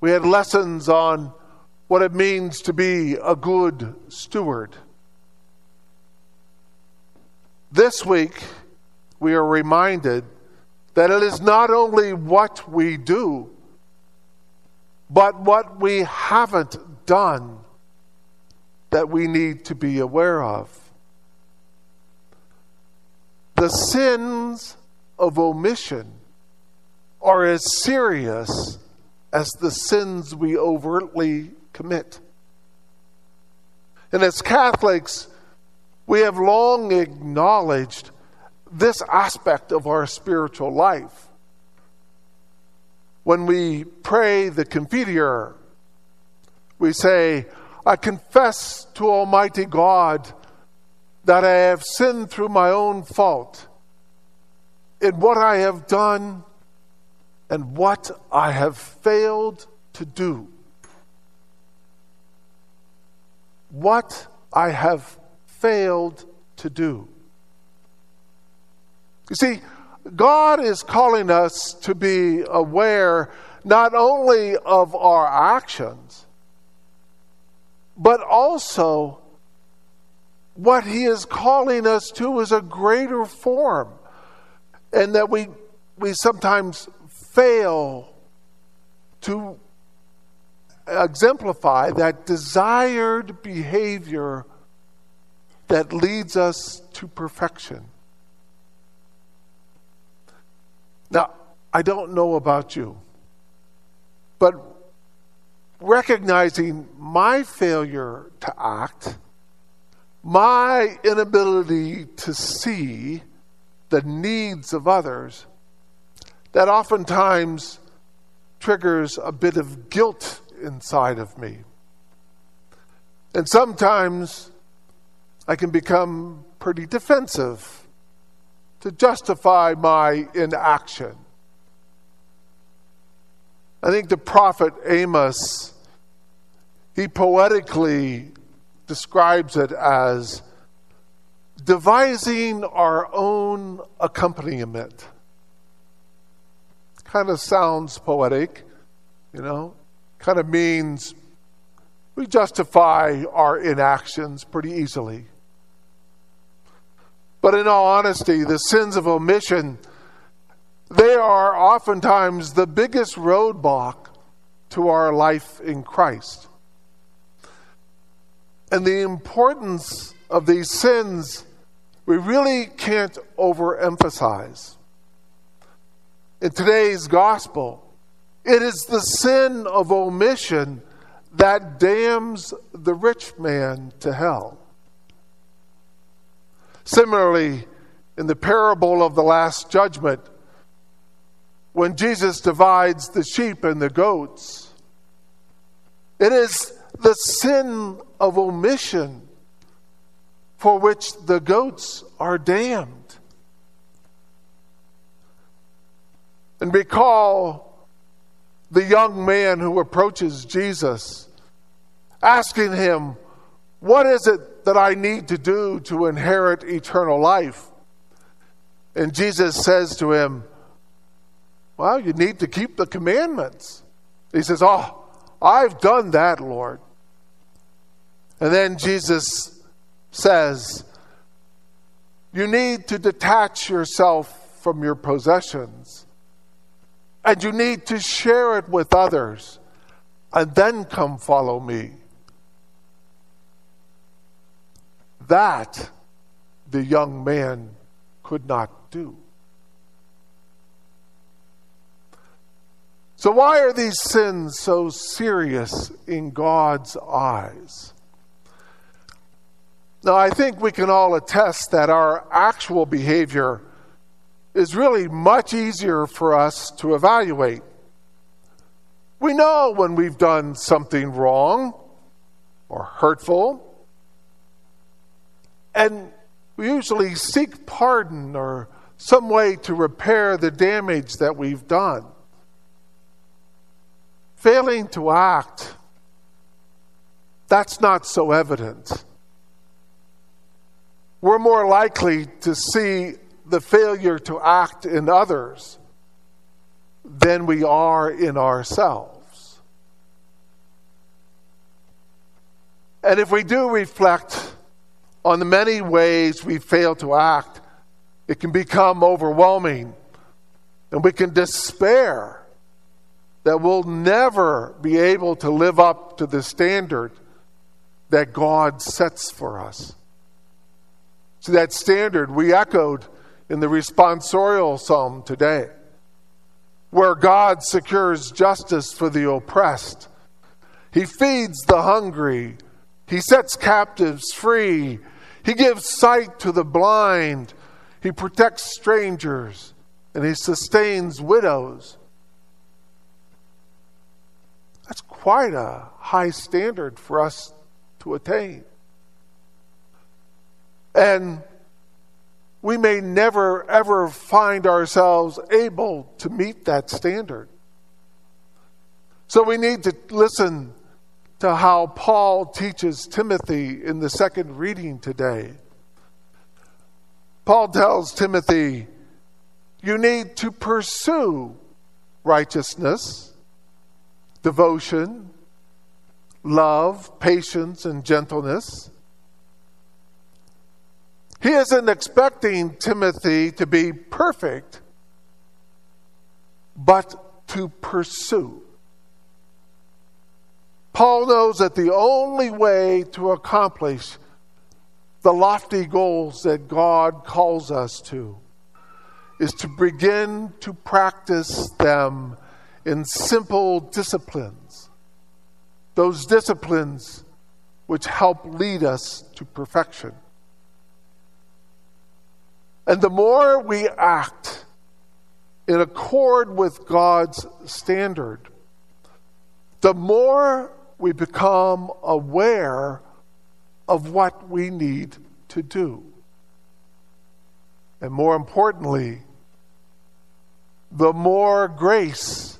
We had lessons on what it means to be a good steward. This week, we are reminded that it is not only what we do, but what we haven't done that we need to be aware of. The sins of omission are as serious as the sins we overtly commit. And as Catholics, we have long acknowledged this aspect of our spiritual life. When we pray the Confiteor, we say, I confess to Almighty God that I have sinned through my own fault in what I have done and what I have failed to do. What I have failed to do. You see, God is calling us to be aware not only of our actions, but also what He is calling us to is a greater form. And that we, we sometimes fail to exemplify that desired behavior that leads us to perfection. Now, I don't know about you, but recognizing my failure to act, my inability to see the needs of others, that oftentimes triggers a bit of guilt inside of me. And sometimes I can become pretty defensive to justify my inaction. I think the prophet Amos, he poetically describes it as devising our own accompaniment. Kind of sounds poetic, you know, kind of means we justify our inactions pretty easily. But in all honesty, the sins of omission, they are oftentimes the biggest roadblock to our life in Christ. And the importance of these sins, we really can't overemphasize. In today's gospel, it is the sin of omission that damns the rich man to hell. Similarly, in the parable of the Last Judgment, when Jesus divides the sheep and the goats, it is the sin of omission for which the goats are damned. And recall the young man who approaches Jesus, asking him, What is it that I need to do to inherit eternal life? And Jesus says to him, Well, you need to keep the commandments. He says, Oh, I've done that, Lord. And then Jesus says, You need to detach yourself from your possessions, and you need to share it with others, and then come follow me. That the young man could not do. So, why are these sins so serious in God's eyes? Now, I think we can all attest that our actual behavior is really much easier for us to evaluate. We know when we've done something wrong or hurtful and we usually seek pardon or some way to repair the damage that we've done. Failing to act, that's not so evident. We're more likely to see the failure to act in others than we are in ourselves. And if we do reflect on the many ways we fail to act, it can become overwhelming and we can despair that we'll never be able to live up to the standard that God sets for us. To that standard we echoed in the responsorial psalm today, where God secures justice for the oppressed. He feeds the hungry. He sets captives free. He gives sight to the blind. He protects strangers. And he sustains widows. That's quite a high standard for us to attain. And we may never, ever find ourselves able to meet that standard. So we need to listen to how Paul teaches Timothy in the second reading today. Paul tells Timothy, you need to pursue righteousness, devotion, love, patience, and gentleness. He isn't expecting Timothy to be perfect, but to pursue. Paul knows that the only way to accomplish the lofty goals that God calls us to is to begin to practice them in simple disciplines. Those disciplines which help lead us to perfection. And the more we act in accord with God's standard, the more we become aware of what we need to do. And more importantly, the more grace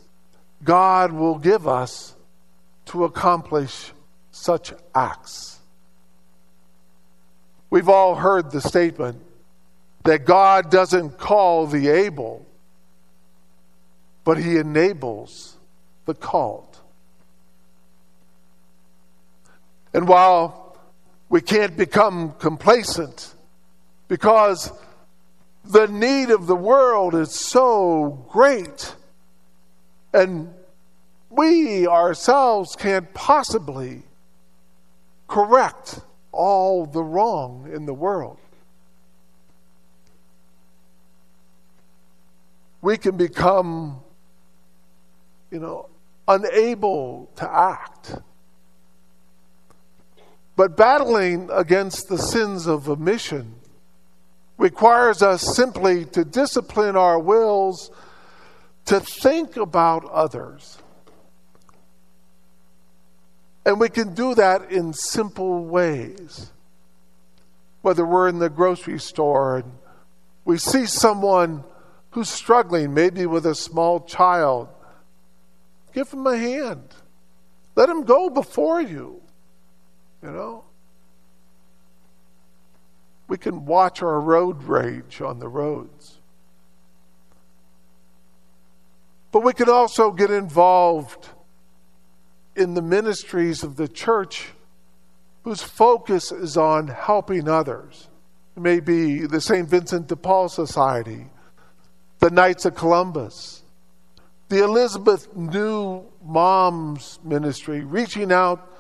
God will give us to accomplish such acts. We've all heard the statement that God doesn't call the able, but He enables the called. And while we can't become complacent because the need of the world is so great, and we ourselves can't possibly correct all the wrong in the world. We can become, you know, unable to act. But battling against the sins of omission requires us simply to discipline our wills to think about others. And we can do that in simple ways. Whether we're in the grocery store and we see someone who's struggling, maybe with a small child, give them a hand. Let him go before you. You know? We can watch our road rage on the roads. But we can also get involved in the ministries of the church whose focus is on helping others. It may be the St. Vincent de Paul Society, the Knights of Columbus, the Elizabeth New Moms Ministry, reaching out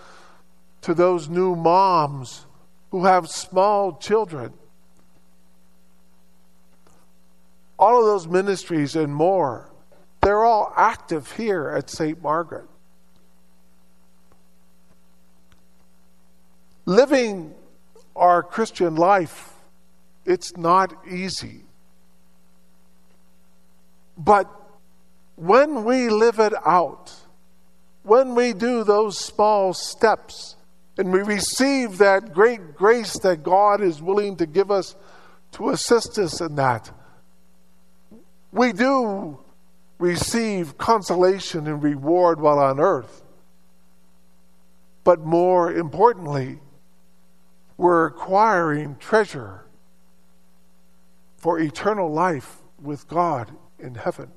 to those new moms who have small children. All of those ministries and more, they're all active here at St. Margaret. Living our Christian life, it's not easy. But when we live it out, when we do those small steps, and we receive that great grace that God is willing to give us to assist us in that. We do receive consolation and reward while on earth. But more importantly, we're acquiring treasure for eternal life with God in heaven.